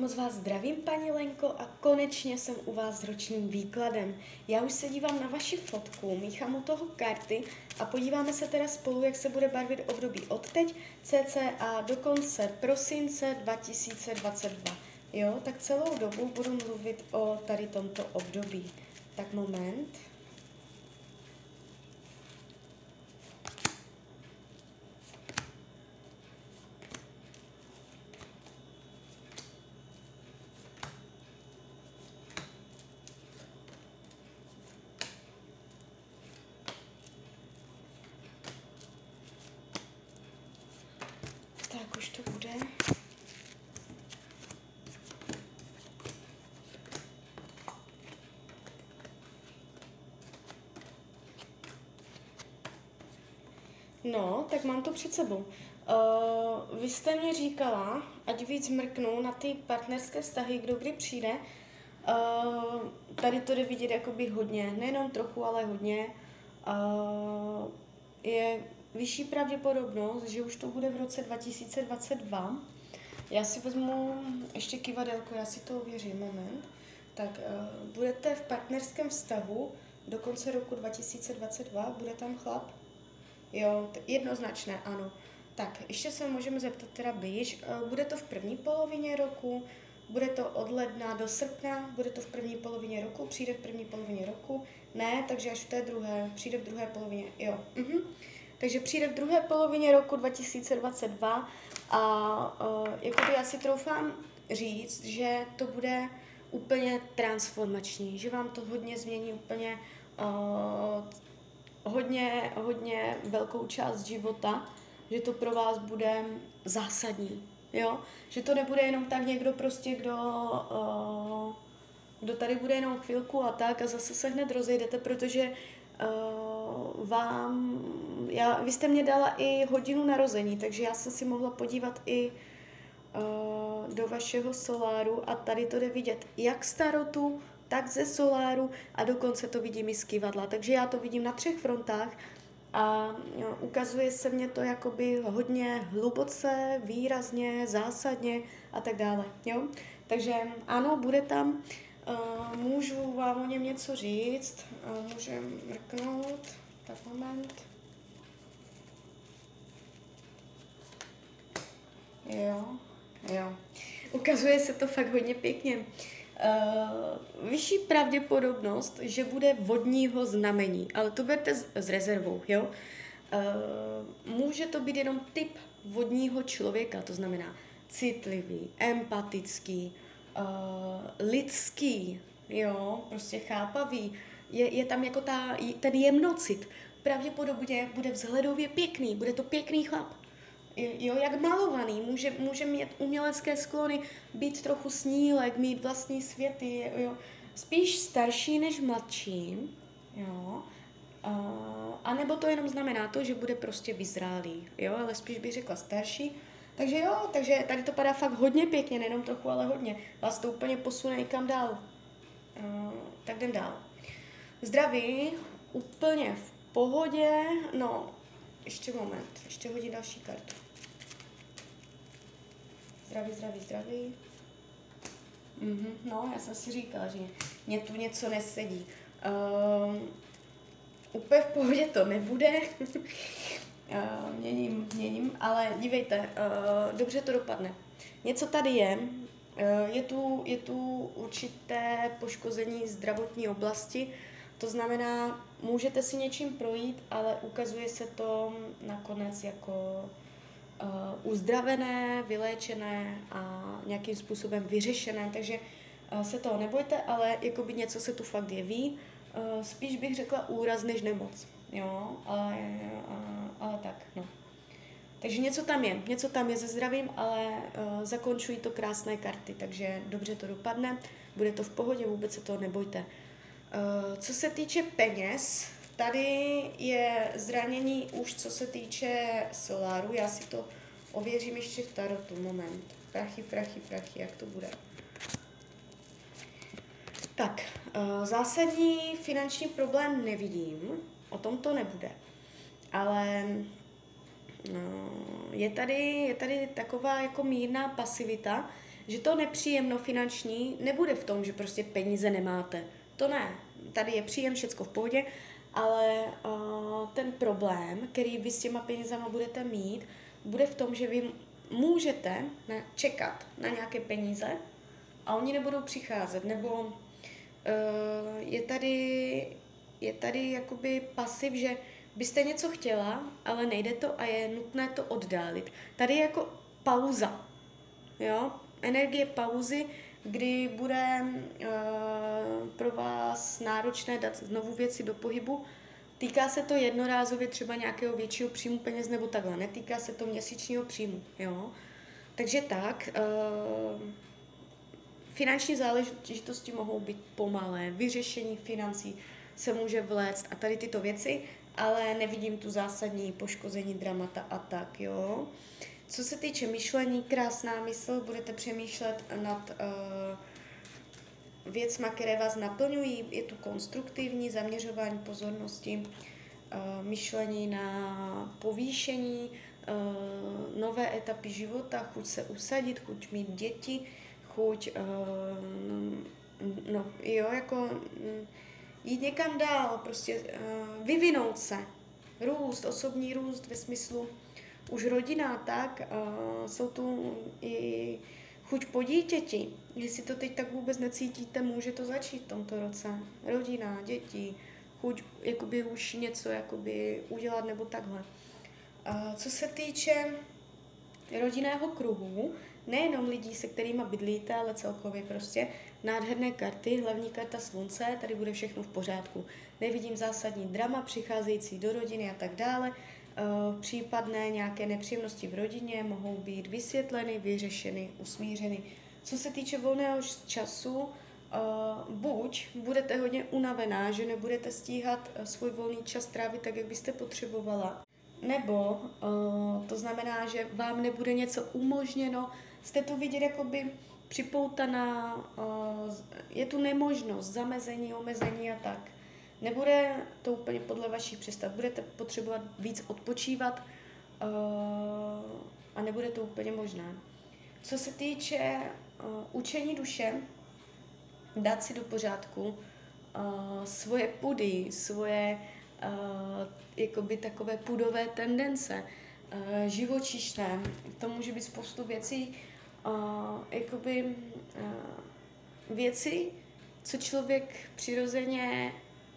moc vás zdravím, paní Lenko, a konečně jsem u vás s ročním výkladem. Já už se dívám na vaši fotku, míchám u toho karty a podíváme se teda spolu, jak se bude barvit období od teď, cca do konce prosince 2022. Jo, tak celou dobu budu mluvit o tady tomto období. Tak moment. Tak už to bude. No, tak mám to před sebou. Uh, vy jste mě říkala, ať víc mrknu na ty partnerské vztahy, kdo kdy přijde. Uh, tady to jde vidět jakoby hodně, nejenom trochu, ale hodně. Uh, je vyšší pravděpodobnost, že už to bude v roce 2022. Já si vezmu ještě kivadelko, já si to ověřím, moment. Tak uh, budete v partnerském vztahu do konce roku 2022, bude tam chlap? Jo, jednoznačné, ano. Tak, ještě se můžeme zeptat teda blíž. Uh, bude to v první polovině roku, bude to od ledna do srpna, bude to v první polovině roku, přijde v první polovině roku, ne, takže až v té druhé, přijde v druhé polovině, jo. Mhm. Takže přijde v druhé polovině roku 2022 a uh, jakoby já si troufám říct, že to bude úplně transformační, že vám to hodně změní úplně uh, hodně, hodně velkou část života, že to pro vás bude zásadní, jo? Že to nebude jenom tak někdo prostě, kdo, uh, kdo tady bude jenom chvilku a tak a zase se hned rozejdete, protože uh, vám, já, vy jste mě dala i hodinu narození, takže já jsem si mohla podívat i uh, do vašeho soláru a tady to jde vidět jak starotu, tak ze soláru a dokonce to vidím i z kivadla. Takže já to vidím na třech frontách a jo, ukazuje se mě to jakoby hodně hluboce, výrazně, zásadně a tak dále. Jo? Takže ano, bude tam. Uh, můžu vám o něm něco říct, uh, můžeme mrknout, tak moment. Jo, jo. Ukazuje se to fakt hodně pěkně. Uh, vyšší pravděpodobnost, že bude vodního znamení, ale to berte s, s rezervou, jo? Uh, může to být jenom typ vodního člověka, to znamená citlivý, empatický, uh, lidský, jo, prostě chápavý, je, je tam jako ta, ten jemnocit. Pravděpodobně bude vzhledově pěkný, bude to pěkný chlap jo, jak malovaný, může, může mít umělecké sklony, být trochu snílek, mít vlastní světy, jo. Spíš starší než mladší, jo. A nebo to jenom znamená to, že bude prostě vyzrálý, jo, ale spíš bych řekla starší. Takže jo, takže tady to padá fakt hodně pěkně, nejenom trochu, ale hodně. Vás to úplně posune někam dál. Tak jdem dál. Zdraví, úplně v pohodě, no, ještě moment, ještě hodí další kartu. Zdraví, zdraví, zdraví. Mhm, no, já jsem si říkala, že mě tu něco nesedí. Um, úplně v pohodě to nebude. uh, měním, měním, ale dívejte, uh, dobře to dopadne. Něco tady je, uh, je tu, je tu určité poškození zdravotní oblasti, to znamená, můžete si něčím projít, ale ukazuje se to nakonec jako uh, uzdravené, vyléčené a nějakým způsobem vyřešené, takže uh, se toho nebojte, ale jakoby něco se tu fakt jeví. Uh, spíš bych řekla úraz než nemoc, jo, ale, uh, ale tak, no. Takže něco tam je, něco tam je se zdravím, ale uh, zakončují to krásné karty, takže dobře to dopadne, bude to v pohodě, vůbec se toho nebojte. Uh, co se týče peněz, tady je zranění už co se týče soláru, já si to ověřím ještě v tarotu, moment. Prachy, prachy, prachy, jak to bude. Tak, uh, zásadní finanční problém nevidím, o tom to nebude, ale no, je, tady, je tady taková jako mírná pasivita, že to nepříjemno finanční nebude v tom, že prostě peníze nemáte. To ne. Tady je příjem, všecko v pohodě, ale uh, ten problém, který vy s těma penězama budete mít, bude v tom, že vy můžete ne, čekat na nějaké peníze a oni nebudou přicházet, nebo uh, je tady je tady jakoby pasiv, že byste něco chtěla, ale nejde to a je nutné to oddálit. Tady je jako pauza, jo, energie pauzy, kdy bude uh, pro vás náročné dát znovu věci do pohybu. Týká se to jednorázově třeba nějakého většího příjmu peněz nebo takhle, netýká se to měsíčního příjmu, jo. Takže tak, uh, finanční záležitosti mohou být pomalé, vyřešení financí se může vléct a tady tyto věci, ale nevidím tu zásadní poškození dramata a tak, jo. Co se týče myšlení, krásná mysl, budete přemýšlet nad uh, věcma, které vás naplňují, je tu konstruktivní zaměřování pozornosti, uh, myšlení na povýšení, uh, nové etapy života, chuť se usadit, chuť mít děti, chuť, uh, no, jo, jako uh, jít někam dál, prostě uh, vyvinout se, růst, osobní růst ve smyslu už rodina, tak uh, jsou tu i chuť po dítěti. Jestli to teď tak vůbec necítíte, může to začít v tomto roce. Rodina, děti, chuť jakoby už něco jakoby udělat nebo takhle. Uh, co se týče rodinného kruhu, nejenom lidí, se kterými bydlíte, ale celkově prostě nádherné karty, hlavní karta slunce, tady bude všechno v pořádku. Nevidím zásadní drama přicházející do rodiny a tak dále. Eh, případné nějaké nepříjemnosti v rodině mohou být vysvětleny, vyřešeny, usmířeny. Co se týče volného času, eh, buď budete hodně unavená, že nebudete stíhat eh, svůj volný čas trávit tak, jak byste potřebovala, nebo to znamená, že vám nebude něco umožněno, jste tu vidět jakoby připoutaná, je tu nemožnost, zamezení, omezení a tak. Nebude to úplně podle vašich představ. Budete potřebovat víc odpočívat uh, a nebude to úplně možné. Co se týče uh, učení duše, dát si do pořádku uh, svoje pudy, svoje uh, jakoby takové pudové tendence, uh, živočišné, to může být spoustu věcí, uh, jakoby uh, věci, co člověk přirozeně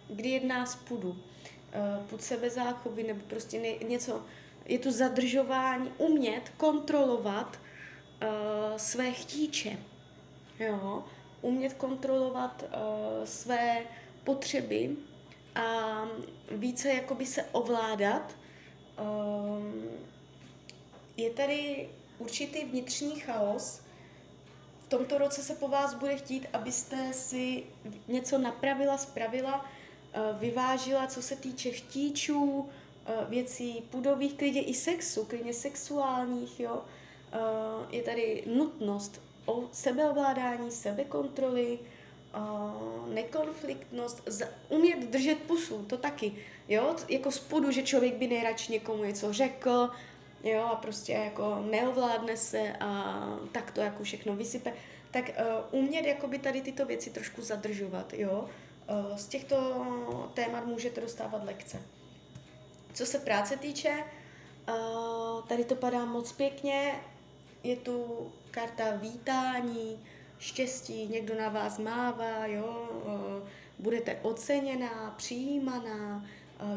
kdy jedná z pudu, uh, pud sebezáchovy nebo prostě něco, je to zadržování, umět kontrolovat uh, své chtíče, jo, umět kontrolovat uh, své potřeby a více jakoby se ovládat. Um, je tady určitý vnitřní chaos. V tomto roce se po vás bude chtít, abyste si něco napravila, spravila, Eh, vyvážila, co se týče chtíčů, eh, věcí pudových, klidně i sexu, klidně sexuálních, jo. Eh, je tady nutnost o sebeovládání, sebekontroly, nekonfliktnost, umět držet pusu, to taky, jo, jako spodu, že člověk by nejradši někomu něco řekl, jo, a prostě jako neovládne se a tak to jako všechno vysype, tak umět jakoby tady tyto věci trošku zadržovat, jo, Eh, z těchto témat můžete dostávat lekce. Co se práce týče, eh, tady to padá moc pěkně, je tu karta vítání, štěstí, někdo na vás mává, jo, eh, budete oceněná, přijímaná,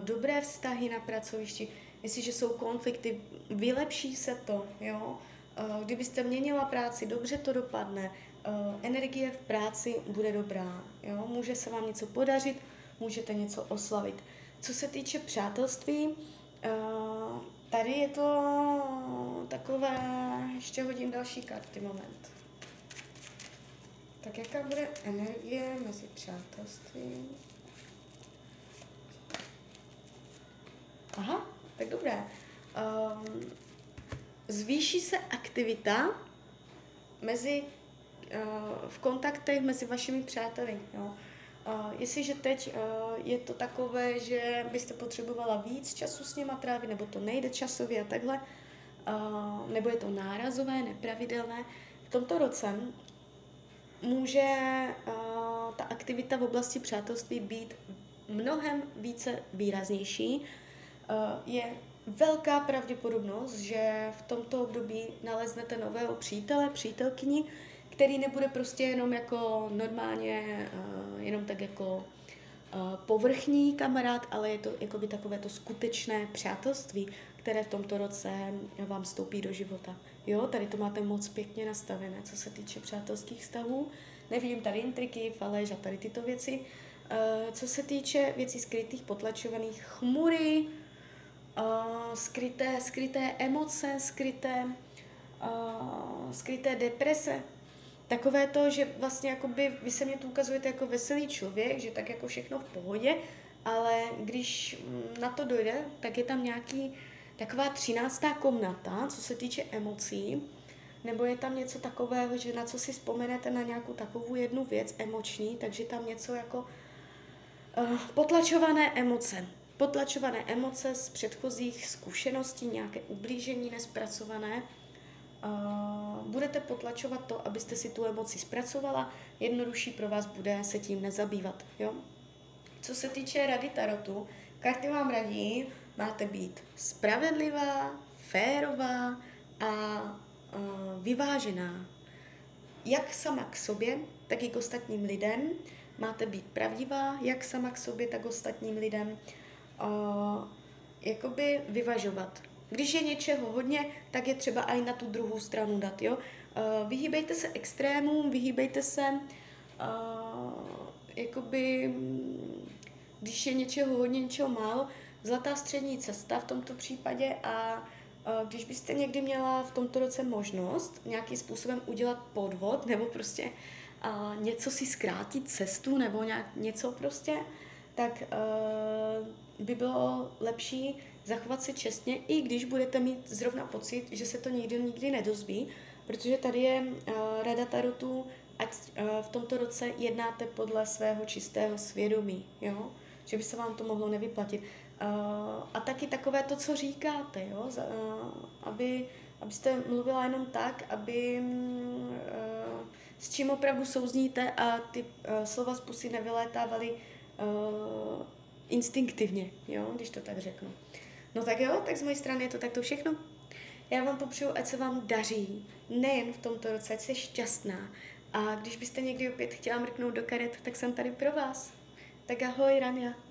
dobré vztahy na pracovišti. Jestliže jsou konflikty, vylepší se to, jo. Kdybyste měnila práci, dobře to dopadne, uh, energie v práci bude dobrá. Jo? Může se vám něco podařit, můžete něco oslavit. Co se týče přátelství, uh, tady je to takové, ještě hodím další karty, moment. Tak jaká bude energie mezi přátelstvím? Aha, tak dobré. Um, zvýší se aktivita mezi Eh, v kontaktech mezi vašimi přáteli. Jo. Uh, jestliže teď uh, je to takové, že byste potřebovala víc času s něma trávit, nebo to nejde časově a takhle, nebo je to nárazové, nepravidelné, v tomto roce může ta aktivita v oblasti přátelství být mnohem více výraznější. Je velká pravděpodobnost, že v tomto období naleznete nového přítele, přítelkyni, který nebude prostě jenom jako normálně, uh, jenom tak jako uh, povrchní kamarád, ale je to jako by takové to skutečné přátelství, které v tomto roce vám vstoupí do života. Jo, tady to máte moc pěkně nastavené, co se týče přátelských vztahů. Nevidím tady intriky, faleš a tady tyto věci. Uh, co se týče věcí skrytých, potlačovaných, chmury, uh, skryté, skryté emoce, skryté, uh, skryté deprese, takové to, že vlastně jakoby vy se mě tu ukazujete jako veselý člověk, že tak jako všechno v pohodě, ale když mm, na to dojde, tak je tam nějaký taková třináctá komnata, co se týče emocí, nebo je tam něco takového, že na co si vzpomenete na nějakou takovou jednu věc emoční, takže tam něco jako uh, potlačované emoce. Potlačované emoce z předchozích zkušeností, nějaké ublížení nespracované, budete potlačovat to, abyste si tu emoci zpracovala, jednodušší pro vás bude se tím nezabývat. Jo? Co se týče rady tarotu, karty vám radí, máte být spravedlivá, férová a vyvážená. Jak sama k sobě, tak i k ostatním lidem. Máte být pravdivá, jak sama k sobě, tak ostatním lidem. Uh, jakoby vyvažovat. Když je něčeho hodně, tak je třeba i na tu druhou stranu dát, jo. Uh, vyhýbejte se extrémům, vyhýbejte se uh, jakoby, když je něčeho hodně, něčeho málo, zlatá střední cesta v tomto případě a když byste někdy měla v tomto roce možnost nějakým způsobem udělat podvod nebo prostě uh, něco si zkrátit cestu nebo nějak něco prostě, tak uh, by bylo lepší zachovat se čestně, i když budete mít zrovna pocit, že se to nikdy nikdy nedozví, protože tady je uh, rada tarotu, ať uh, v tomto roce jednáte podle svého čistého svědomí, jo? že by se vám to mohlo nevyplatit. Uh, a taky takové to, co říkáte, jo? Z, uh, aby, abyste mluvila jenom tak, aby uh, s čím opravdu souzníte a ty uh, slova z pusy nevylétávaly uh, instinktivně, jo? když to tak řeknu. No tak jo, tak z mojej strany je to takto všechno. Já vám popřeju, ať se vám daří, nejen v tomto roce, ať jste šťastná. A když byste někdy opět chtěla mrknout do karet, tak jsem tady pro vás. Tak ahoj, Rania.